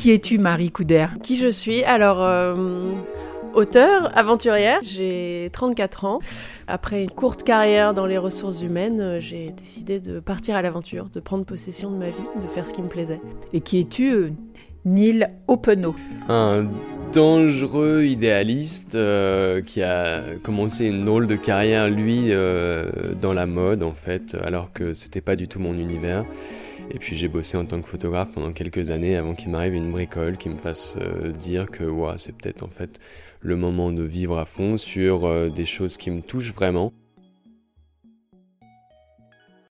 Qui es-tu, Marie Couder Qui je suis Alors, euh, auteur, aventurière, j'ai 34 ans. Après une courte carrière dans les ressources humaines, euh, j'ai décidé de partir à l'aventure, de prendre possession de ma vie, de faire ce qui me plaisait. Et qui es-tu, euh, Neil Openot Un dangereux idéaliste euh, qui a commencé une drôle de carrière, lui, euh, dans la mode, en fait, alors que c'était pas du tout mon univers. Et puis j'ai bossé en tant que photographe pendant quelques années avant qu'il m'arrive une bricole qui me fasse euh, dire que ouais, c'est peut-être en fait le moment de vivre à fond sur euh, des choses qui me touchent vraiment.